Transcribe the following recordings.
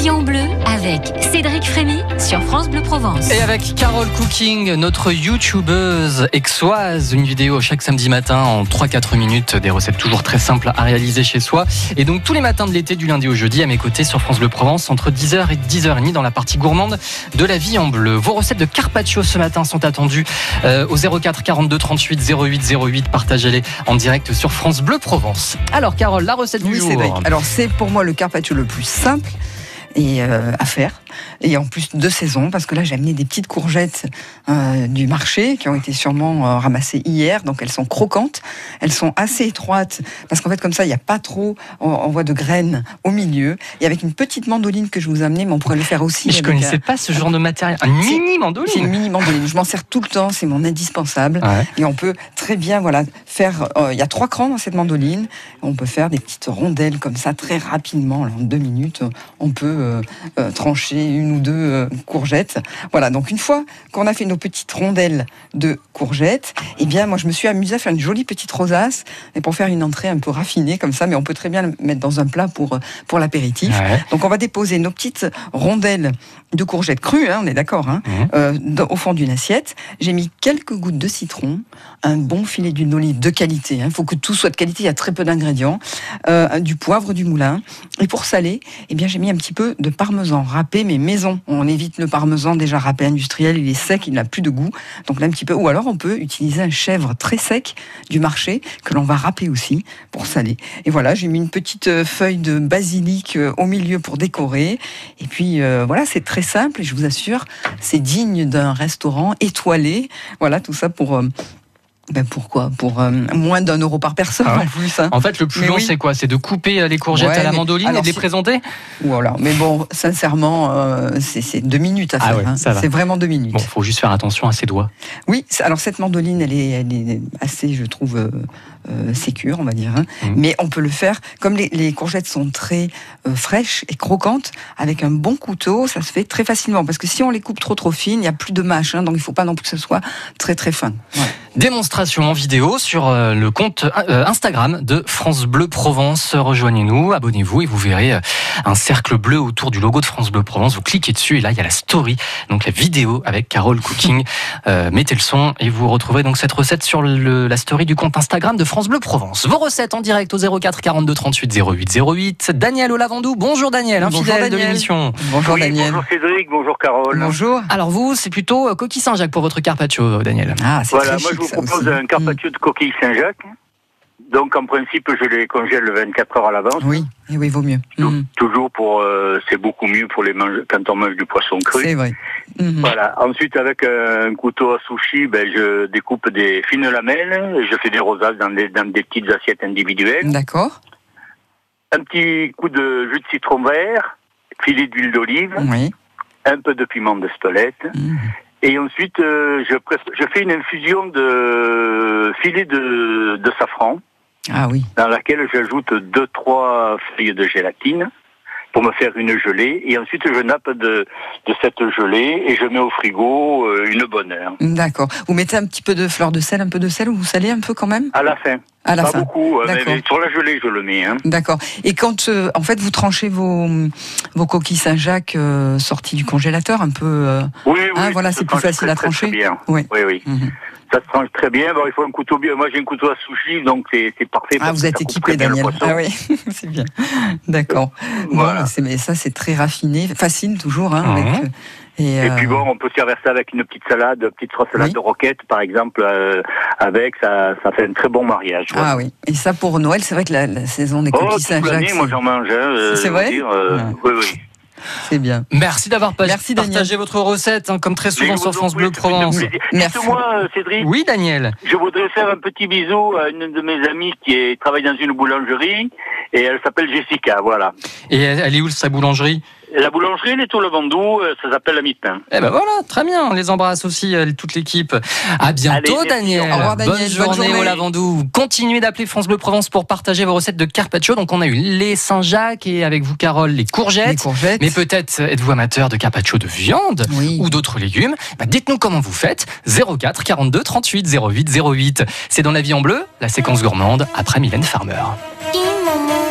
vie en bleu avec Cédric Frémy sur France Bleu Provence. Et avec Carole Cooking, notre youtubeuse exoise, une vidéo chaque samedi matin en 3-4 minutes, des recettes toujours très simples à réaliser chez soi. Et donc tous les matins de l'été, du lundi au jeudi, à mes côtés sur France Bleu Provence, entre 10h et 10h30 dans la partie gourmande de la vie en bleu. Vos recettes de carpaccio ce matin sont attendues euh, au 04 42 38 08 08. Partagez-les en direct sur France Bleu Provence. Alors Carole, la recette du Oui, jour. Cédric. Alors c'est pour moi le carpaccio le plus simple et euh, à faire et en plus de saison parce que là j'ai amené des petites courgettes euh, du marché qui ont été sûrement euh, ramassées hier donc elles sont croquantes elles sont assez étroites parce qu'en fait comme ça il n'y a pas trop on, on voit de graines au milieu et avec une petite mandoline que je vous ai amenée mais on pourrait le faire aussi Je avec, connaissais euh, pas ce genre de matériel. Un mini c'est une mandoline. mini mandoline je m'en sers tout le temps c'est mon indispensable Ouais. et on peut très bien voilà faire. euh, Il y a trois crans dans cette mandoline. On peut faire des petites rondelles comme ça très rapidement. Alors, en deux minutes, on peut euh, une ou deux euh, courgettes. Voilà. Donc une fois qu'on a fait nos petites rondelles de courgettes, eh bien moi je me suis amusée à faire une jolie petite rosace et pour faire une entrée un peu raffinée comme ça. Mais on peut très bien le mettre dans un plat pour euh, pour l'apéritif. Ouais. Donc on va déposer nos petites rondelles de courgettes crues, hein, on est d'accord, hein, Mhm. euh, au fond d'une assiette. J'ai mis quelques gouttes de citron, un bon filet d'huile d'olive de qualité. Il faut que tout soit de qualité, il y a très peu d'ingrédients. Euh, du poivre du moulin. Et pour saler, eh bien j'ai mis un petit peu de parmesan râpé, mais maison. On évite le parmesan déjà râpé industriel, il est sec, il n'a plus de goût. Donc là un petit peu. Ou alors on peut utiliser un chèvre très sec du marché que l'on va râper aussi pour saler. Et voilà, j'ai mis une petite euh, feuille de basilic euh, au milieu pour décorer. Et puis euh, voilà, c'est très simple et je vous assure, c'est digne d'un restaurant étoilé. Voilà, tout ça pour. Ben pourquoi? Pour euh, moins d'un euro par personne Ah ouais. en plus. hein. En fait, le plus Mais long, oui. c'est quoi? C'est de couper euh, les courgettes Ouais, à la mandoline et de les présenter? Voilà. Mais bon, sincèrement, euh, c'est deux minutes à Ah faire. ouais, hein. C'est vraiment deux minutes. Bon, faut juste faire attention à ses doigts. Oui, alors cette mandoline, elle est, elle est assez, je trouve, euh, euh, sécure, on va dire. hein. Mhm. Mais on peut le faire, comme les, les courgettes sont très euh, fraîches et croquantes, avec un bon couteau, ça se fait très facilement. Parce que si on les coupe trop trop fines, il n'y a plus de mâche, hein, donc il faut pas non plus que ce soit très très fin. Ouais. Démonstration en vidéo sur euh, le compte euh, Instagram de France Bleu Provence. Rejoignez-nous, abonnez-vous et vous verrez un cercle bleu autour du logo de France Bleu Provence. Vous cliquez dessus et là il y a la story, donc la vidéo avec Carole Cooking. Mettez le son et vous retrouverez donc cette recette sur le- la story du compte Instagram de France Bleu Provence. Vos recettes en direct au 04 42 38 08 08. Daniel Olavandou, bonjour Daniel, un Bonjour, fidèle de Daniel. l'émission. Bonjour Oui, Daniel. Bonjour Cédric, bonjour Carole. Bonjour. Alors vous, c'est plutôt euh, coquille Saint-Jacques pour votre carpaccio, Daniel. Ah, c'est Voilà, très moi je vous propose aussi. un carpaccio de coquille Saint-Jacques. Donc en principe, je les congèle 24 heures à l'avance. Mm. Oui, et oui, vaut mieux. Mhm. Toujours pour, euh, c'est beaucoup mieux pour les mange- quand on mange du poisson cru. C'est vrai. Mhm. Voilà. Ensuite, avec un couteau à sushi, ben, je découpe des fines lamelles je fais des rosaces dans des, dans des petites assiettes individuelles. D'accord. Un petit coup de jus de citron vert, filet d'huile d'olive, Oui. un peu de piment d'Espelette. Mhm. Et ensuite, euh, je, je fais une infusion de filet de, de safran Ah oui. dans laquelle j'ajoute deux trois feuilles de gélatine pour me faire une gelée. Et ensuite, je nappe de, de cette gelée et je mets au frigo euh, une bonne heure. D'accord. Vous mettez un petit peu de fleur de sel, un peu de sel, ou vous salez un peu quand même? À la fin. À la Pas fin. beaucoup, euh, mais, sur la gelée, je le mets. Hein. D'accord. Et quand, euh, en fait, vous tranchez vos, vos coquilles Saint-Jacques euh, sorties du congélateur, un peu. euh, Oui, oui. Ah, voilà, c'est plus facile très, à trancher. très bien. Oui. Oui, oui. mhm. Ça se tranche très bien. Bon, il faut un couteau bien. Moi, j'ai un couteau à sushi, donc c'est parfait. Ah, vous êtes équipé, Daniel. Ah oui, c'est bien. D'accord. Voilà. Bon, c'est- mais ça, c'est très raffiné, facile toujours. Hein, avec, euh, et, Et euh, puis bon, on peut servir ça avec une petite salade, une petite sauce salade Oui. de roquette, par exemple, euh, avec, ça, ça fait un très bon mariage. Ah oui. Et ça, pour Noël, c'est vrai que la, la saison des Oh, coquilles Saint-Jacques, moi j'en mange. Hein, C'est vrai? veux dire, euh, Ouais. Oui, oui. C'est bien. Merci d'avoir Daniel. partagé votre recette, hein, comme très souvent sur France Bleu Provence. Merci. Dites-moi, euh, Cédric, Oui, Daniel. je voudrais faire un petit bisou à une de mes amies qui est- travaille dans une boulangerie et elle s'appelle Jessica, voilà. Et elle elle est où sa boulangerie? La boulangerie, elle est au Lavandou, euh, ça s'appelle la mi-pain. Eh ben voilà, très bien. On les embrasse aussi, euh, toute l'équipe. À bientôt, Allez. Daniel. Au revoir, Daniel. Bonne Bonne journée, journée. au Lavandou. Continuez d'appeler France Bleu Provence pour partager vos recettes de carpaccio. Donc, on a eu les Saint-Jacques et avec vous, Carole, les Les courgettes. courgettes. Mais peut-être êtes-vous amateur de carpaccio de viande Oui. ou d'autres légumes Bah, Dites-nous comment vous faites. 04 42 38 08 08. C'est dans la vie en bleu, la séquence gourmande après Mylène Farmer. Maman,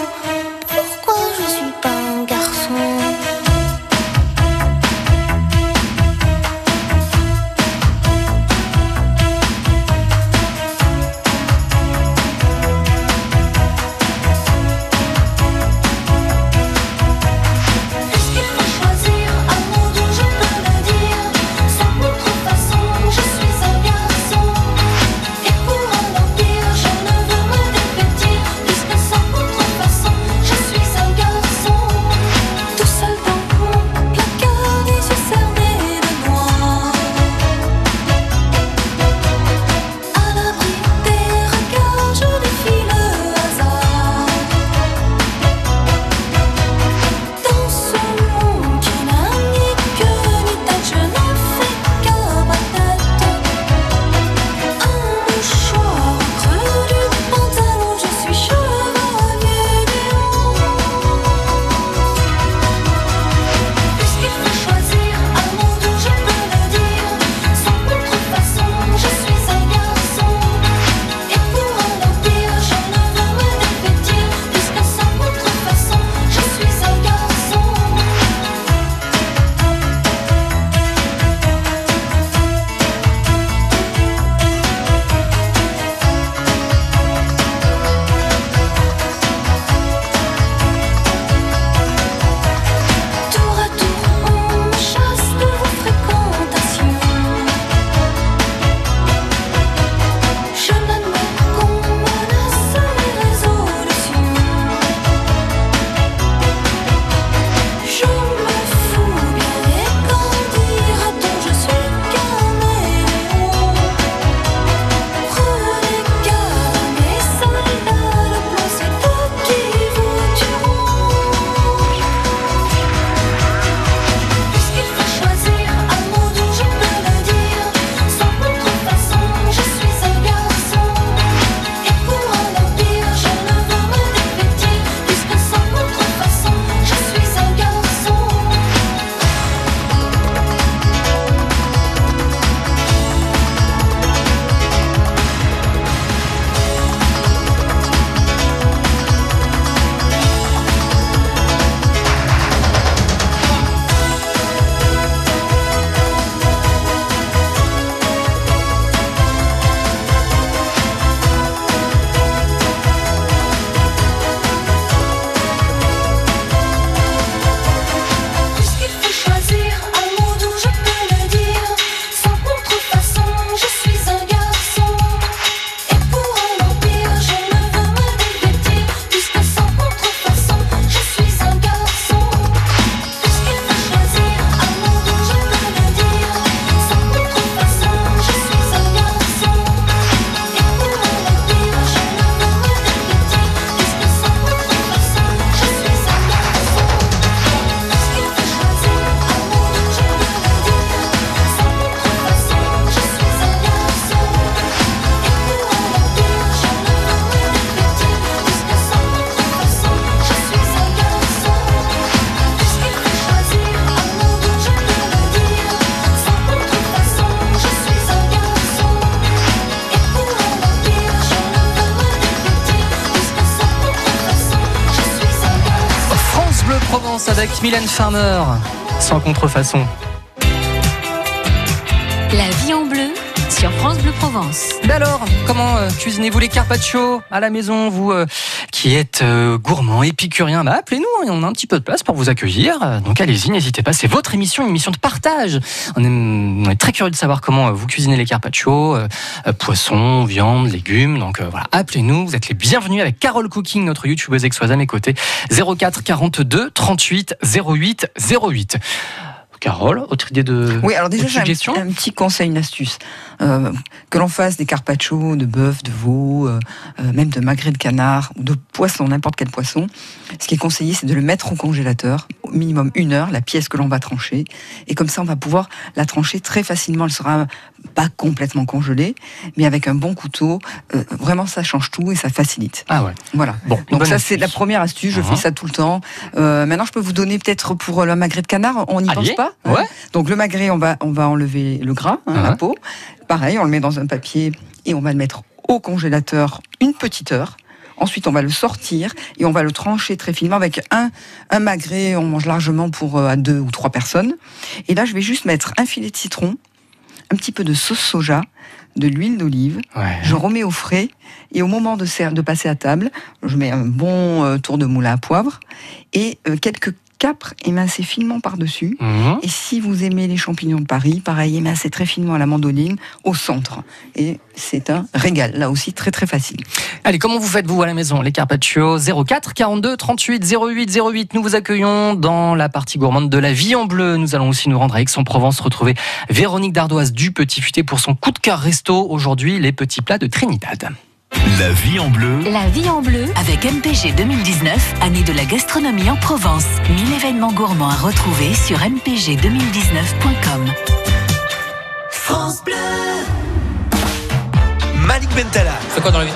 Mylène Farmer, sans contrefaçon. La vie en bleu sur France Bleu Provence. Mais alors, comment euh, cuisinez-vous les carpaccio à la maison, vous euh, qui êtes euh, gourmand, épicurien bah, Appelez-nous, hein, on a un petit peu de place pour vous accueillir. Donc allez-y, n'hésitez pas, c'est votre émission, une émission de partage. On est, très curieux de savoir comment euh, vous cuisinez les carpaccio, euh, euh, poisson, viande, légumes. Donc voilà, appelez-nous, vous êtes les bienvenus avec Carole Cooking, notre youtubeuse exoise à mes côtés. 04 42 38 08 08. Carole, autre idée de Oui, alors déjà, j'ai un petit conseil, une astuce. Euh, que l'on fasse des carpaccio de bœuf, de veau, euh, euh, même de magret de canard ou de poisson, n'importe quel poisson. Ce qui est conseillé, c'est de le mettre au congélateur, au minimum une heure, la pièce que l'on va trancher. Et comme ça, on va pouvoir la trancher très facilement. Elle sera pas complètement congelée, mais avec un bon couteau, euh, vraiment, ça change tout et ça facilite. Ah ouais. Voilà. Bon, Donc ça, c'est la première astuce. Je Mhm. fais ça tout le temps. Euh, maintenant, je peux vous donner peut-être pour le magret de canard. On n'y pense pas? hein Ouais. Donc le magret, on va, on va enlever le gras, hein, la Mhm. peau. Pareil, on le met dans un papier et on va le mettre au congélateur une petite heure. Ensuite, on va le sortir et on va le trancher très finement avec un, un magret. On mange largement pour euh, à deux ou trois personnes. Et là, je vais juste mettre un filet de citron, un petit peu de sauce soja, de l'huile d'olive. Ouais. Je remets au frais et au moment de, de passer à table, je mets un bon euh, tour de moulin à poivre et euh, quelques capres émincés finement par-dessus. Mhm. Et si vous aimez les champignons de Paris, pareil, émincés très finement à la mandoline, au centre. Et c'est un régal, là aussi très très facile. Allez, comment vous faites vous à la maison? Les carpaccio 04 42 38 08 08. Nous vous accueillons dans la partie gourmande de la vie en bleu. Nous allons aussi nous rendre à Aix-en-Provence retrouver Véronique Dardoise du Petit Futé pour son coup de cœur resto. Aujourd'hui, les petits plats de Trinidad. La vie en bleu, La vie en bleu Avec MPG 2019, année de la gastronomie en Provence. 1000 événements gourmands à retrouver sur mpg2019.com. France Bleu. Malik Bentala, Fais quoi dans la vie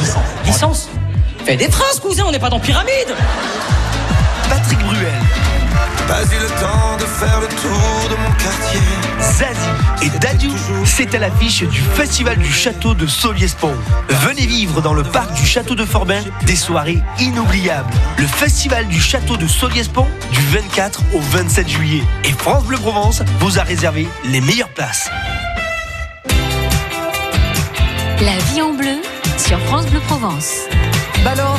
Licence. Licence? Fais des traces, cousin, on n'est pas dans pyramide Patrick Bruel, Pas eu le temps de faire le tour de mon quartier. Zazie et Dadiou, c'est à l'affiche du Festival du Château de Soliespont. Venez vivre dans le parc du Château de Forbin des soirées inoubliables. Le Festival du Château de Soliespont du 24 au 27 juillet. Et France Bleu Provence vous a réservé les meilleures places. La vie en bleu sur France Bleu Provence. Bah alors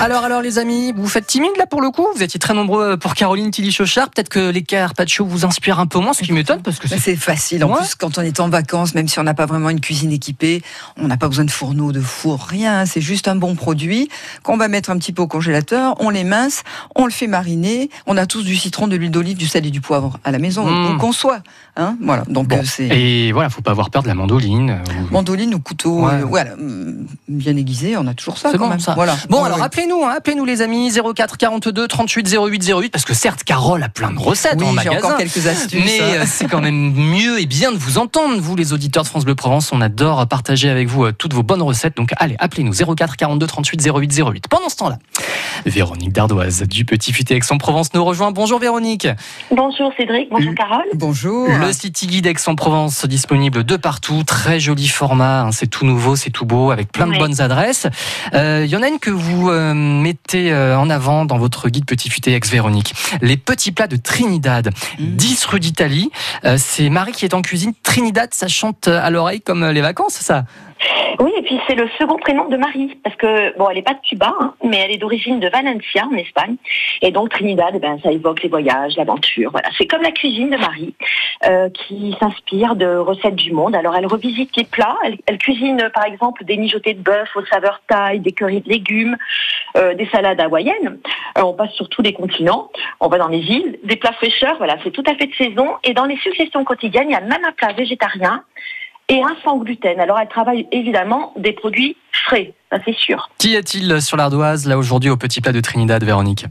alors, alors, les amis, vous faites timide là pour le coup? Vous étiez très nombreux pour Caroline Tilly-Chauchard. Peut-être que les carpaccio vous inspirent un peu moins, ce qui m'étonne parce que Bah, c'est facile. En Ouais. plus, quand on est en vacances, même si on n'a pas vraiment une cuisine équipée, on n'a pas besoin de fourneau, de four, rien. C'est juste un bon produit qu'on va mettre un petit peu au congélateur. On les mince, on le fait mariner. On a tous du citron, de l'huile d'olive, du sel et du poivre à la maison. Mm. On conçoit. Hein voilà. Donc, Bon. euh, c'est. Et voilà, faut pas avoir peur de la mandoline. euh, ou- Mandoline ou couteau, Ouais. euh, voilà, mm, bien aiguisé, on a toujours ça C'est quand bon, même. ça. Voilà. Bon, alors. Appelez-nous, hein, appelez-nous les amis, 04 42 38 08 08, parce que certes, Carole a plein de recettes Oui, en magasin. encore quelques astuces. Mais hein. euh, c'est quand même mieux et bien de vous entendre, vous les auditeurs de France Bleu Provence. On adore partager avec vous euh, toutes vos bonnes recettes. Donc allez, appelez-nous 04 42 38 08 08. Pendant ce temps-là, Véronique Dardoise du Petit Futé Aix-en-Provence nous rejoint. Bonjour Véronique. Bonjour Cédric, bonjour Carole. Bonjour. Le City Guide Aix-en-Provence disponible de partout, très joli format, hein, c'est tout nouveau, c'est tout beau, avec plein de bonnes adresses. Euh, Il y en a une que vous euh, mettez euh, en avant dans votre guide Petit Futé Ex-Véronique. Les petits plats de Trinidad, Mm. 10 rue d'Italie. Euh, c'est Marie qui est en cuisine. Trinidad, ça chante à l'oreille comme euh, les vacances, ça? Oui, et puis c'est le second prénom de Marie, parce que bon, elle n'est pas de Cuba, hein, mais elle est d'origine de Valencia en Espagne, et donc Trinidad, eh ben, ça évoque les voyages, l'aventure. Voilà, c'est comme la cuisine de Marie, euh, qui s'inspire de recettes du monde. Alors elle revisite les plats, elle, cuisine euh, par exemple des mijotés de bœuf aux saveurs thaï, des currys de légumes, euh, des salades hawaïennes. Alors, on passe sur tous les continents, on va dans les îles, des plats fraîcheurs. Voilà, c'est tout à fait de saison. Et dans les suggestions quotidiennes, il y a même un plat végétarien et un sans gluten. Alors elle travaille évidemment des produits frais, ça c'est sûr. Qu'y a-t-il sur l'ardoise, là, aujourd'hui, au petit plat de Trinidad, Véronique?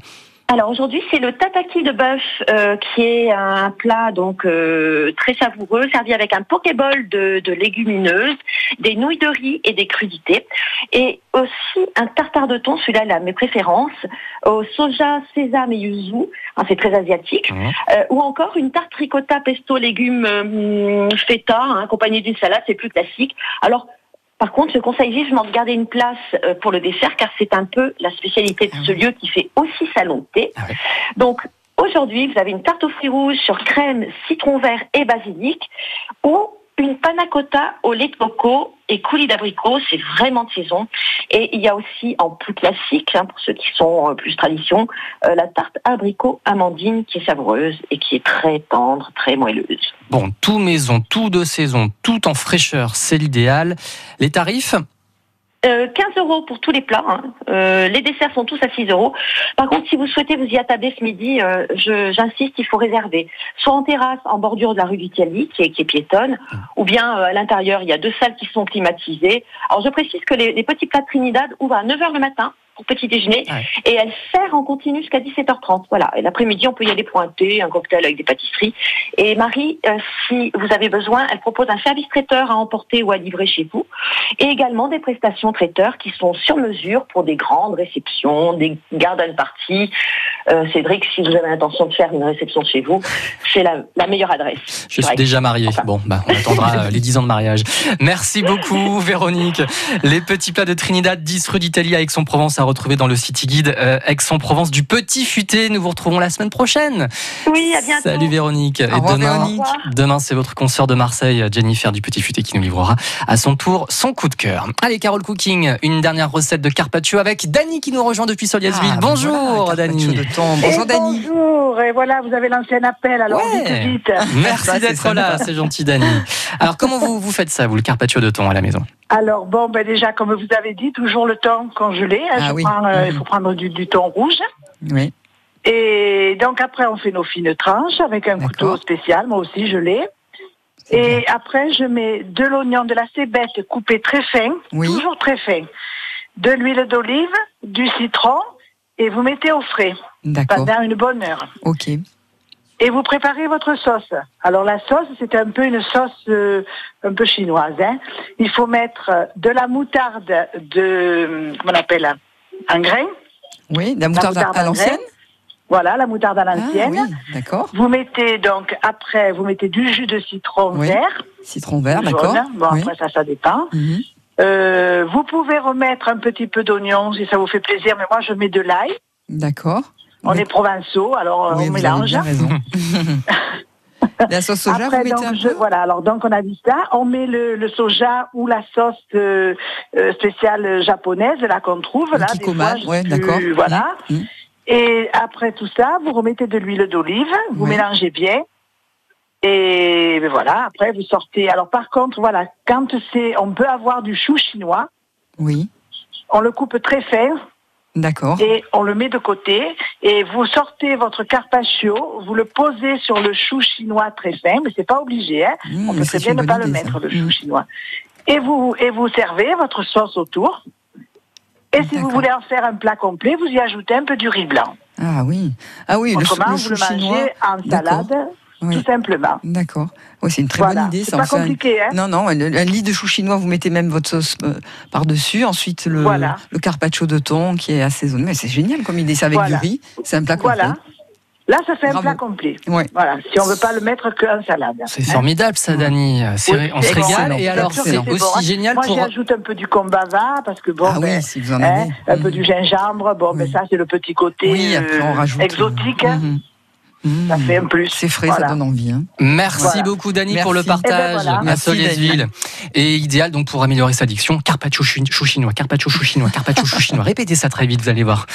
Alors aujourd'hui c'est le tataki de bœuf euh, qui est un plat donc euh, très savoureux, servi avec un pokéball de, de légumineuses, des nouilles de riz et des crudités, et aussi un tartare de thon, celui-là là mes préférences, au soja, sésame et yuzu, hein, c'est très asiatique, Mhm. Euh, ou encore une tarte ricotta pesto légumes euh, feta, hein, accompagnée d'une salade, c'est plus classique. Alors Par contre, je conseille vivement de garder une place euh, pour le dessert car c'est un peu la spécialité de ce lieu qui fait aussi salon de thé. Ah. Donc, aujourd'hui, vous avez une tarte aux fruits rouges sur crème, citron vert et basilic ou une panna cotta au lait de coco et coulis d'abricot, c'est vraiment de saison. Et il y a aussi en plus classique, hein, pour ceux qui sont euh, plus tradition, euh, la tarte abricot amandine qui est savoureuse et qui est très tendre, très moelleuse. Bon, tout maison, tout de saison, tout en fraîcheur, c'est l'idéal. Les tarifs? 15 euros pour tous les plats. hein. Euh, les desserts sont tous à 6 euros. Par contre, si vous souhaitez vous y attabler ce midi, euh, je- j'insiste, il faut réserver. Soit en terrasse, en bordure de la rue qui est, qui est piétonne, ou bien euh, à l'intérieur, il y a deux salles qui sont climatisées. Alors, je précise que les, les petits plats de Trinidad ouvrent à 9h le matin pour petit déjeuner Ouais. et elle sert en continu jusqu'à 17h30. Voilà. Et l'après-midi, on peut y aller pour un thé, un cocktail avec des pâtisseries. Et Marie, euh, si vous avez besoin, elle propose un service traiteur à emporter ou à livrer chez vous et également des prestations traiteurs qui sont sur mesure pour des grandes réceptions, des garden parties. Euh, Cédric, si vous avez l'intention de faire une réception chez vous, c'est la, la meilleure adresse. Je suis déjà marié. Enfin. Bon, bah, on attendra euh, les 10 ans de mariage. Merci beaucoup, Véronique. Les petits plats de Trinidad, 10 rue d'Italie à Aix-en-Provence à retrouver dans le City Guide euh, Aix-en-Provence du Petit Futé. Nous vous retrouvons la semaine prochaine. Oui, à bientôt. Salut Véronique. Et revoir, demain, Véronique. C'est votre consoeur de Marseille, Jennifer du Petit Futé, qui nous livrera à son tour son coup de cœur. Allez, Carole Cooking, une dernière recette de carpaccio avec Dany qui nous rejoint depuis Soliasville. Ah, Bonjour, voilà, thon. Bonjour Et Dany. Bonjour, et voilà, vous avez lancé un appel, alors Ouais. vite. Merci d'être là, c'est gentil, Dany. Alors, comment vous, vous faites ça, vous, le carpaccio de thon à la maison? Alors bon, ben déjà, comme vous avez dit, toujours le thon congelé. hein, Ah je oui. prends, euh, Il faut prendre du, du thon rouge. Oui, Et donc après, on fait nos fines tranches avec un couteau spécial. Moi aussi, je l'ai. bien. Et après, je mets de l'oignon, de la cébette coupée très fin, Oui. toujours très fin, de l'huile d'olive, du citron, et vous mettez au frais pendant une bonne heure. Ok. Et vous préparez votre sauce. Alors la sauce, c'est un peu une sauce euh, un peu chinoise. Hein. Il faut mettre euh, de la moutarde de, comment on appelle, en grain. Oui, la moutarde, moutarde à en l'ancienne Voilà, la moutarde à Ah l'ancienne. oui, d'accord. Vous mettez donc, après, vous mettez du jus de citron Oui. vert. Citron vert, d'accord. Bon, Oui. après, ça, ça dépend. Mhm. Euh, vous pouvez remettre un petit peu d'oignon si ça vous fait plaisir, mais moi, je mets de l'ail. D'accord. On est provençaux, alors euh, Oui, on vous avez mélange. bien raison. la sauce soja, Après, vous mettez donc, un je- voilà. Alors, donc, on a dit ça. On met le, le soja ou la sauce euh, euh, spéciale japonaise, là, qu'on trouve, Le là. des fois, je ouais, d'accord. Voilà. Mhm. Mhm. Et après tout ça, vous remettez de l'huile d'olive, vous Oui. mélangez bien. Et ben voilà, après, vous sortez. Alors, par contre, voilà, quand c'est, on peut avoir du chou chinois, Oui, on le coupe très fin d'accord. et on le met de côté. Et vous sortez votre carpaccio, vous le posez sur le chou chinois très fin, mais c'est pas obligé, hein. Mmh, On peut très bien ne pas le mettre, ça. le chou Mmh. chinois. Et vous, et vous servez votre sauce autour. Et si vous voulez en faire un plat complet, vous y ajoutez un peu du riz blanc. Ah oui. Ah oui, le, Autrement, le vous chou le chinois. mangez en salade, Oui. tout simplement. D'accord. Oui, c'est une très voilà. bonne idée. C'est pas un- compliqué, hein Non, non, un, un lit de chou chinois, vous mettez même votre sauce euh, par-dessus. Ensuite, le, Voilà. le carpaccio de thon qui est assaisonné. Mais c'est génial comme idée. C'est avec Voilà. du riz. C'est un plat complet. Voilà. Là, ça fait Bravo. un plat complet. Ouais. Voilà. Si on veut pas le mettre qu'en salade. C'est formidable, ça, Oui, on se régale. Et alors, c'est aussi bon. génial Moi, pour. j'ajoute un peu du combava parce que bon, Ah ben, oui, si vous en hein, avez. un peu du gingembre. Bon, ben Oui. ça, c'est le petit côté Oui, après on euh, rajoute. exotique. Mhm. Mhm. Ça fait un plus. C'est frais, Voilà. ça donne envie. hein. Merci Voilà. beaucoup, Merci. pour le Eh ben partage voilà. à. Et idéal donc pour améliorer sa diction, carpaccio chou chinois, carpaccio chou chinois, carpaccio chou chinois. Répétez ça très vite, vous allez voir.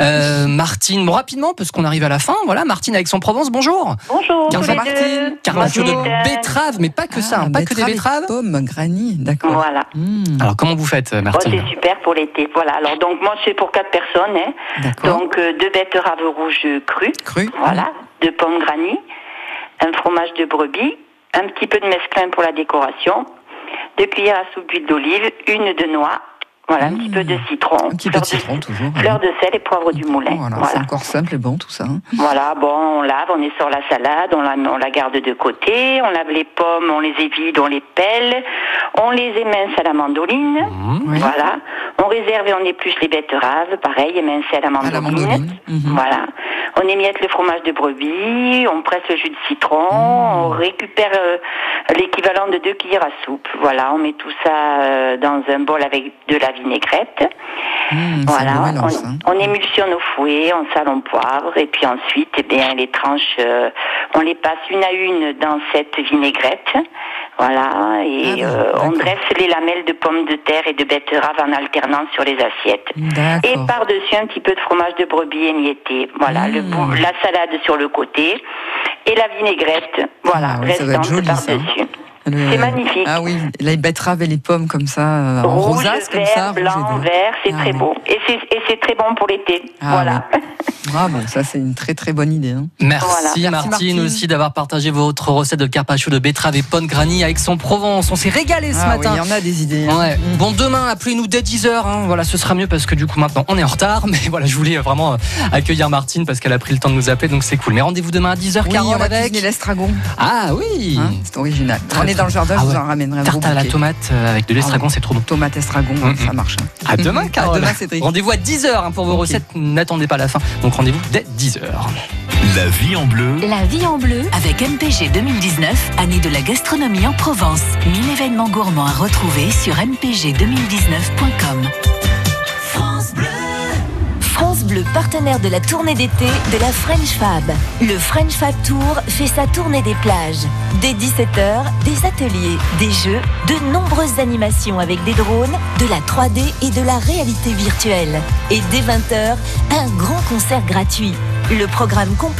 Euh, Martine, bon, rapidement, parce qu'on arrive à la fin. Voilà, Martine avec son Provence, bonjour. Bonjour. Bonjour, Martine. deux. Carpaccio de euh, betterave, mais pas que ça, Ah, hein, pas que des betterave et betteraves. Pommes, granny, d'accord. Voilà. Mhm. Alors comment vous faites, Oh, Martine c'est super pour l'été. Voilà. Alors donc moi c'est pour quatre personnes. Hein. D'accord. Donc euh, deux betteraves rouges crues. Cru. Voilà. Deux pommes granny. Un fromage de brebis. Un petit peu de mesclun pour la décoration. Deux cuillères à soupe d'huile d'olive. Une de noix. Voilà. Un Mmh. petit peu de citron. Un petit peu fleur de citron, toujours. Fleur de sel et poivre du moulin. Voilà, Voilà. c'est encore simple et bon tout ça. hein. Voilà, bon, on lave, on est sur la salade, on la, on la garde de côté, on lave les pommes, on les évide, on les pèle, on les émince à la mandoline. Mmh. Oui. Voilà. On réserve et on épluche les betteraves, pareil, émincées à la À mandoline. la mandoline. Mhm. Voilà. On émiette le fromage de brebis, on presse le jus de citron, on récupère euh, l'équivalent de deux cuillères à soupe. Voilà, on met tout ça euh, dans un bol avec de la vinaigrette. Mmh, Voilà, on, on émulsionne au fouet, on sale, on poivre, et puis ensuite, eh bien, les tranches, euh, on les passe une à une dans cette vinaigrette. Voilà, et Ah bon, euh, on dresse les lamelles de pommes de terre et de betterave en alternance sur les assiettes. Et par-dessus un petit peu de fromage de brebis émietté. Voilà, le Mmh. bout- la salade sur le côté et la vinaigrette. Voilà, Ah ça restante joli, ça. par-dessus. Le- C'est magnifique. Ah oui, les betteraves et les pommes comme ça, euh, en Rouge, rosace comme vert, ça. rouge et blanc, vert, c'est Ah très beau. Et c'est très bon pour l'été. Ah voilà. Bon, ça c'est une très très bonne idée. hein. Merci, Voilà. Merci, Martine, Martine. aussi d'avoir partagé votre recette de carpaccio de betterave et ponne granny avec son Provence. On s'est régalé ce Ah matin. il y en a des idées. hein. Ouais. Bon, demain, appelez-nous dès 10h. Voilà, ce sera mieux parce que du coup, maintenant, on est en retard. Mais voilà, je voulais vraiment euh, accueillir Martine parce qu'elle a pris le temps de nous appeler, donc c'est cool. Mais rendez-vous demain à 10h, Oui, on va avec. l'estragon. Ah oui hein, c'est original. Très, on est dans le jardin, Ah je vous ouais. en ramènerai un Tarte à la tomate euh, avec de l'estragon, c'est trop bon. Tomate estragon, Mm, ça marche. hein. À demain, Carole. À demain, Cédric. Rendez-vous à 10h pour vos recettes. N'attendez pas la fin. Donc rendez-vous dès 10h. La vie en bleu. La vie en bleu. Avec MPG 2019, année de la gastronomie en Provence. 1000 événements gourmands à retrouver sur mpg2019.com. France Bleu, partenaire de la tournée d'été de la French Fab. Le French Fab Tour fait sa tournée des plages. Dès 17h, des ateliers, des jeux, de nombreuses animations avec des drones, de la 3D et de la réalité virtuelle. Et dès 20h, un grand concert gratuit. Le programme complet